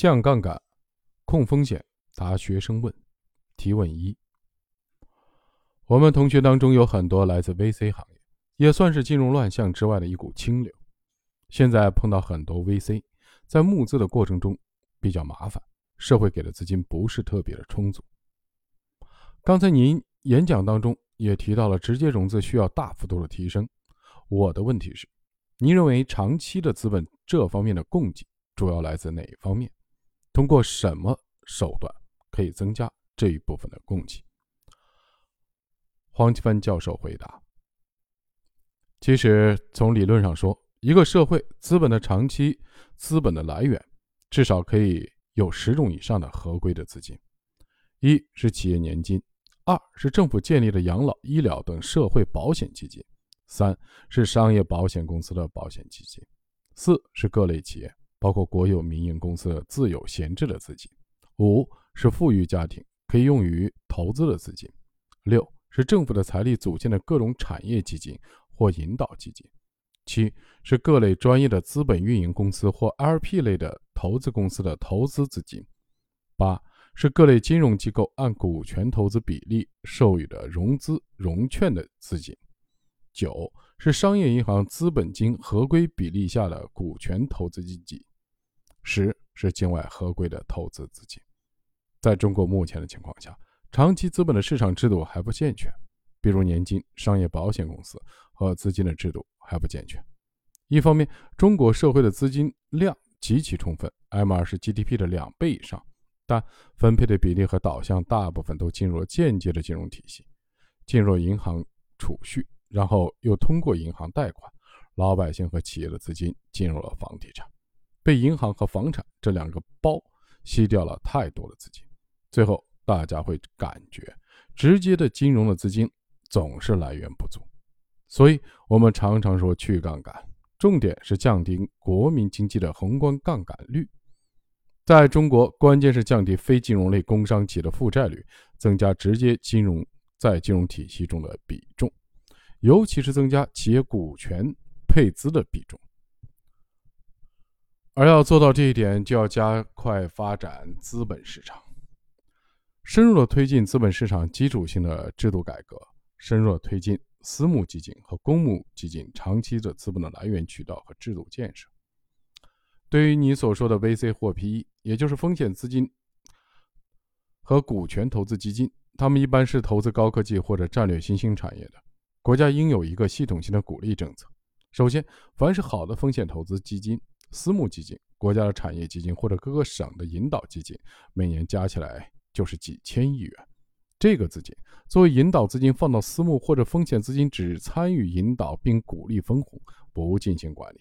降杠杆、控风险。答学生问。提问一：我们同学当中有很多来自 VC 行业，也算是金融乱象之外的一股清流。现在碰到很多 VC，在募资的过程中比较麻烦，社会给的资金不是特别的充足。刚才您演讲当中也提到了直接融资需要大幅度的提升。我的问题是，您认为长期的资本这方面的供给主要来自哪方面？通过什么手段可以增加这一部分的供给？黄奇帆教授回答：其实从理论上说，一个社会资本的长期资本的来源，至少可以有十种以上的合规的资金：一是企业年金，二是政府建立的养老、医疗等社会保险基金。三是商业保险公司的保险基金，四是各类企业，包括国有、民营公司自有闲置的资金，五是富裕家庭可以用于投资的资金，六是政府的财力组建的各种产业基金或引导基金，七是各类专业的资本运营公司或 LP 类的投资公司的投资资金，八是各类金融机构按股权投资比例授予的融资融券的资金。九是商业银行资本金合规比例下的股权投资基金，十是境外合规的投资资金。在中国目前的情况下，长期资本的市场制度还不健全，比如年金、商业保险公司和资金的制度还不健全。一方面，中国社会的资金量极其充分，M2 是 GDP 的两倍以上，但分配的比例和导向大部分都进入了间接的金融体系，进入银行储蓄。然后又通过银行贷款，老百姓和企业的资金进入了房地产，被银行和房产这两个包吸掉了太多的资金，最后大家会感觉直接的金融的资金总是来源不足，所以我们常常说去杠杆，重点是降低国民经济的宏观杠杆率，在中国关键是降低非金融类工商企业的负债率，增加直接金融在金融体系中的比重。尤其是增加企业股权配资的比重，而要做到这一点，就要加快发展资本市场，深入的推进资本市场基础性的制度改革，深入的推进私募基金和公募基金长期的资本的来源渠道和制度建设。对于你所说的 VC 或 PE，也就是风险资金和股权投资基金，他们一般是投资高科技或者战略新兴产业的。国家应有一个系统性的鼓励政策。首先，凡是好的风险投资基金、私募基金、国家的产业基金或者各个省的引导基金，每年加起来就是几千亿元。这个资金作为引导资金放到私募或者风险资金，只参与引导并鼓励分红，不进行管理，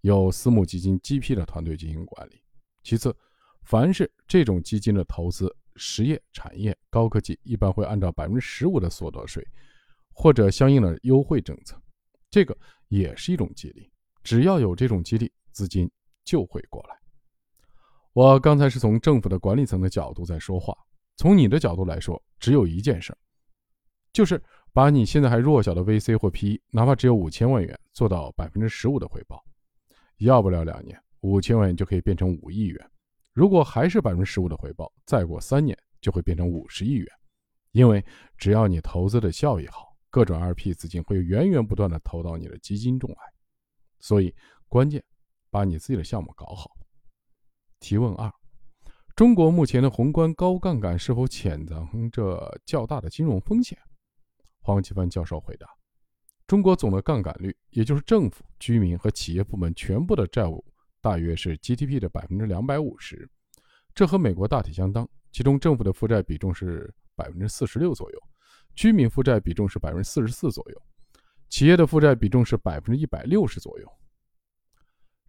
由私募基金 GP 的团队进行管理。其次，凡是这种基金的投资实业、产业、高科技，一般会按照百分之十五的所得税。或者相应的优惠政策，这个也是一种激励。只要有这种激励，资金就会过来。我刚才是从政府的管理层的角度在说话，从你的角度来说，只有一件事，就是把你现在还弱小的 VC 或 PE，哪怕只有五千万元，做到百分之十五的回报，要不了两年，五千万元就可以变成五亿元。如果还是百分之十五的回报，再过三年就会变成五十亿元。因为只要你投资的效益好。各种 LP 资金会源源不断的投到你的基金中来，所以关键把你自己的项目搞好。提问二：中国目前的宏观高杠杆是否潜藏着较大的金融风险？黄奇帆教授回答：中国总的杠杆率，也就是政府、居民和企业部门全部的债务，大约是 GDP 的百分之两百五十，这和美国大体相当。其中政府的负债比重是百分之四十六左右。居民负债比重是百分之四十四左右，企业的负债比重是百分之一百六十左右，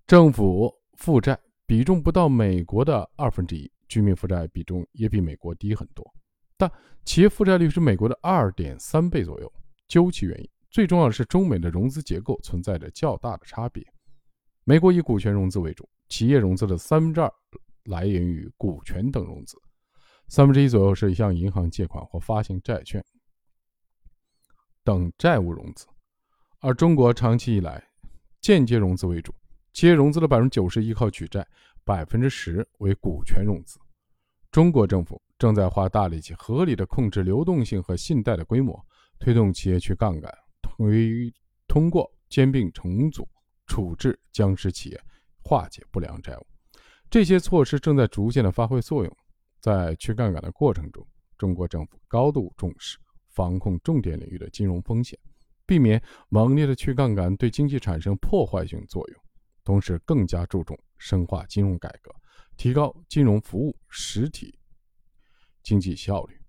政府负债比重不到美国的二分之一，居民负债比重也比美国低很多，但企业负债率是美国的二点三倍左右。究其原因，最重要的是中美的融资结构存在着较大的差别，美国以股权融资为主，企业融资的三分之二来源于股权等融资，三分之一左右是向银行借款或发行债券。等债务融资，而中国长期以来间接融资为主，企业融资的百分之九十依靠举债，百分之十为股权融资。中国政府正在花大力气，合理的控制流动性和信贷的规模，推动企业去杠杆，推通过兼并重组、处置僵尸企业、化解不良债务。这些措施正在逐渐的发挥作用。在去杠杆的过程中，中国政府高度重视防控重点领域的金融风险，避免猛烈的去杠杆对经济产生破坏性作用。同时，更加注重深化金融改革，提高金融服务实体经济效率，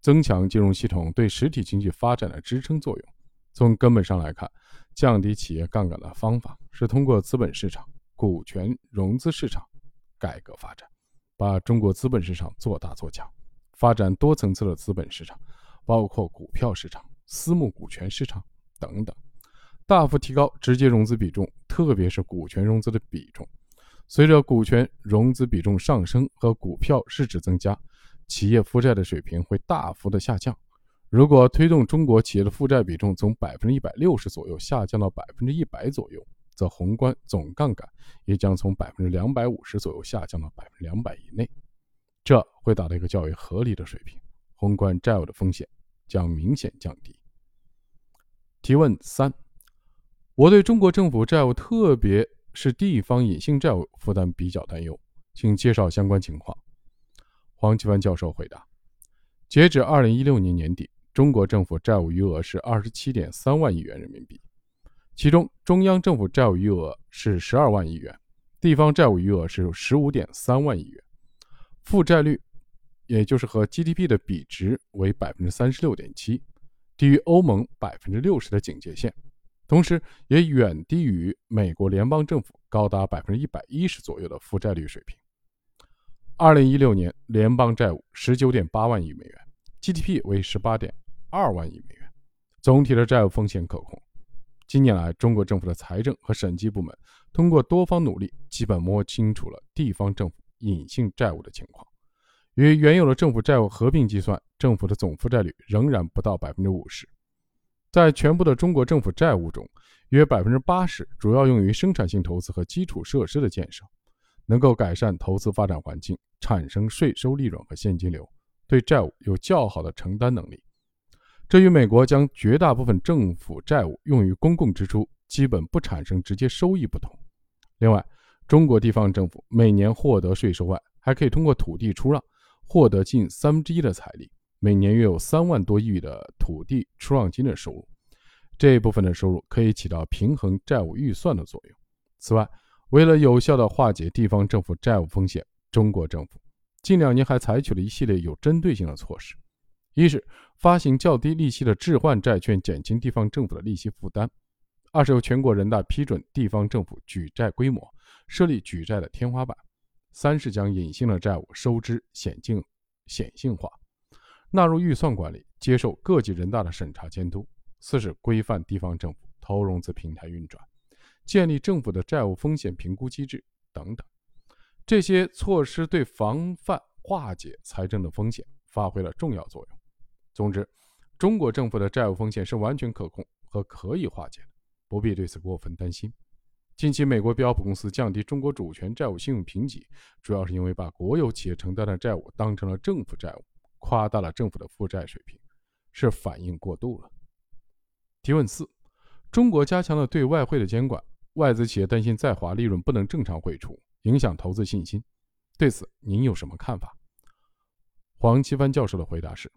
增强金融系统对实体经济发展的支撑作用。从根本上来看，降低企业杠杆的方法是通过资本市场、股权融资市场改革发展，把中国资本市场做大做强，发展多层次的资本市场，包括股票市场、私募股权市场等等。大幅提高直接融资比重，特别是股权融资的比重。随着股权融资比重上升和股票市值增加，企业负债的水平会大幅的下降。如果推动中国企业的负债比重从百分之一百六十左右下降到百分之一百左右，则宏观总杠杆也将从百分之两百五十左右下降到百分之两百以内。这会达到一个较为合理的水平，宏观债务的风险将明显降低。提问三。我对中国政府债务，特别是地方隐性债务负担比较担忧，请介绍相关情况。黄奇帆教授回答：截止二零一六年年底，中国政府债务余额是二十七点三万亿元人民币，其中中央政府债务余额是十二万亿元，地方债务余额是十五点三万亿元，负债率，也就是和 GDP 的比值为百分之三十六点七，低于欧盟百分之六十的警戒线。同时，也远低于美国联邦政府高达百分之一百一十左右的负债率水平。二零一六年，联邦债务十九点八万亿美元，GDP 为十八点二万亿美元，总体的债务风险可控。近年来，中国政府的财政和审计部门通过多方努力，基本摸清楚了地方政府隐性债务的情况。与原有的政府债务合并计算，政府的总负债率仍然不到百分之五十。在全部的中国政府债务中，约百分之八十主要用于生产性投资和基础设施的建设，能够改善投资发展环境，产生税收利润和现金流，对债务有较好的承担能力。这与美国将绝大部分政府债务用于公共支出，基本不产生直接收益不同。另外，中国地方政府每年获得税收外，还可以通过土地出让获得近三分之一的财力。每年约有三万多亿的土地出让金的收入，这一部分的收入可以起到平衡债务预算的作用。此外，为了有效地化解地方政府债务风险，中国政府近两年还采取了一系列有针对性的措施：一是发行较低利息的置换债券，减轻地方政府的利息负担；二是由全国人大批准地方政府举债规模，设立举债的天花板；三是将隐性的债务收支显性显性化。纳入预算管理，接受各级人大的审查监督。四是规范地方政府投融资平台运转，建立政府的债务风险评估机制等等。这些措施对防范化解财政的风险发挥了重要作用。总之，中国政府的债务风险是完全可控和可以化解的，不必对此过分担心。近期，美国标普公司降低中国主权债务信用评级，主要是因为把国有企业承担的债务当成了政府债务。夸大了政府的负债水平，是反应过度了。提问四：中国加强了对外汇的监管，外资企业担心在华利润不能正常汇出，影响投资信心。对此，您有什么看法？黄奇帆教授的回答是：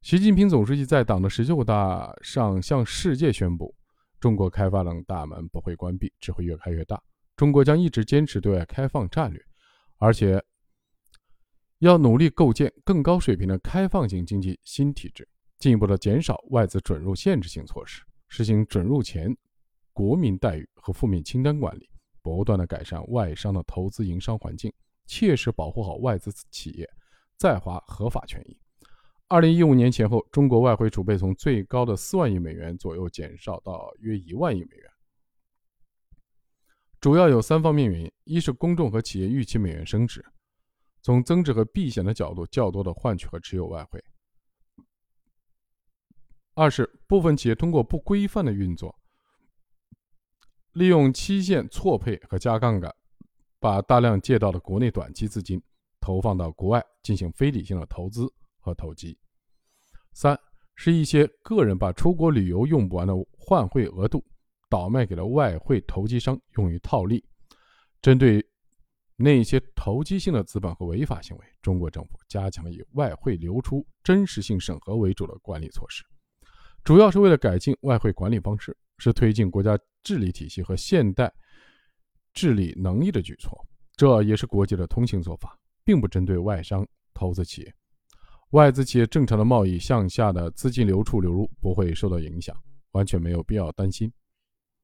习近平总书记在党的十九大上向世界宣布，中国开发的大门不会关闭，只会越开越大。中国将一直坚持对外开放战略，而且。要努力构建更高水平的开放型经济新体制，进一步的减少外资准入限制性措施，实行准入前国民待遇和负面清单管理，不断的改善外商的投资营商环境，切实保护好外资企业在华合法权益。二零一五年前后，中国外汇储备从最高的四万亿美元左右减少到约一万亿美元，主要有三方面原因：一是公众和企业预期美元升值。从增值和避险的角度，较多的换取和持有外汇；二是部分企业通过不规范的运作，利用期限错配和加杠杆，把大量借到的国内短期资金投放到国外进行非理性的投资和投机。三是一些个人把出国旅游用不完的换汇额度倒卖给了外汇投机商用于套利。针对那些投机性的资本和违法行为，中国政府加强以外汇流出真实性审核为主的管理措施，主要是为了改进外汇管理方式，是推进国家治理体系和现代治理能力的举措。这也是国际的通行做法，并不针对外商投资企业。外资企业正常的贸易向下的资金流出流入不会受到影响，完全没有必要担心。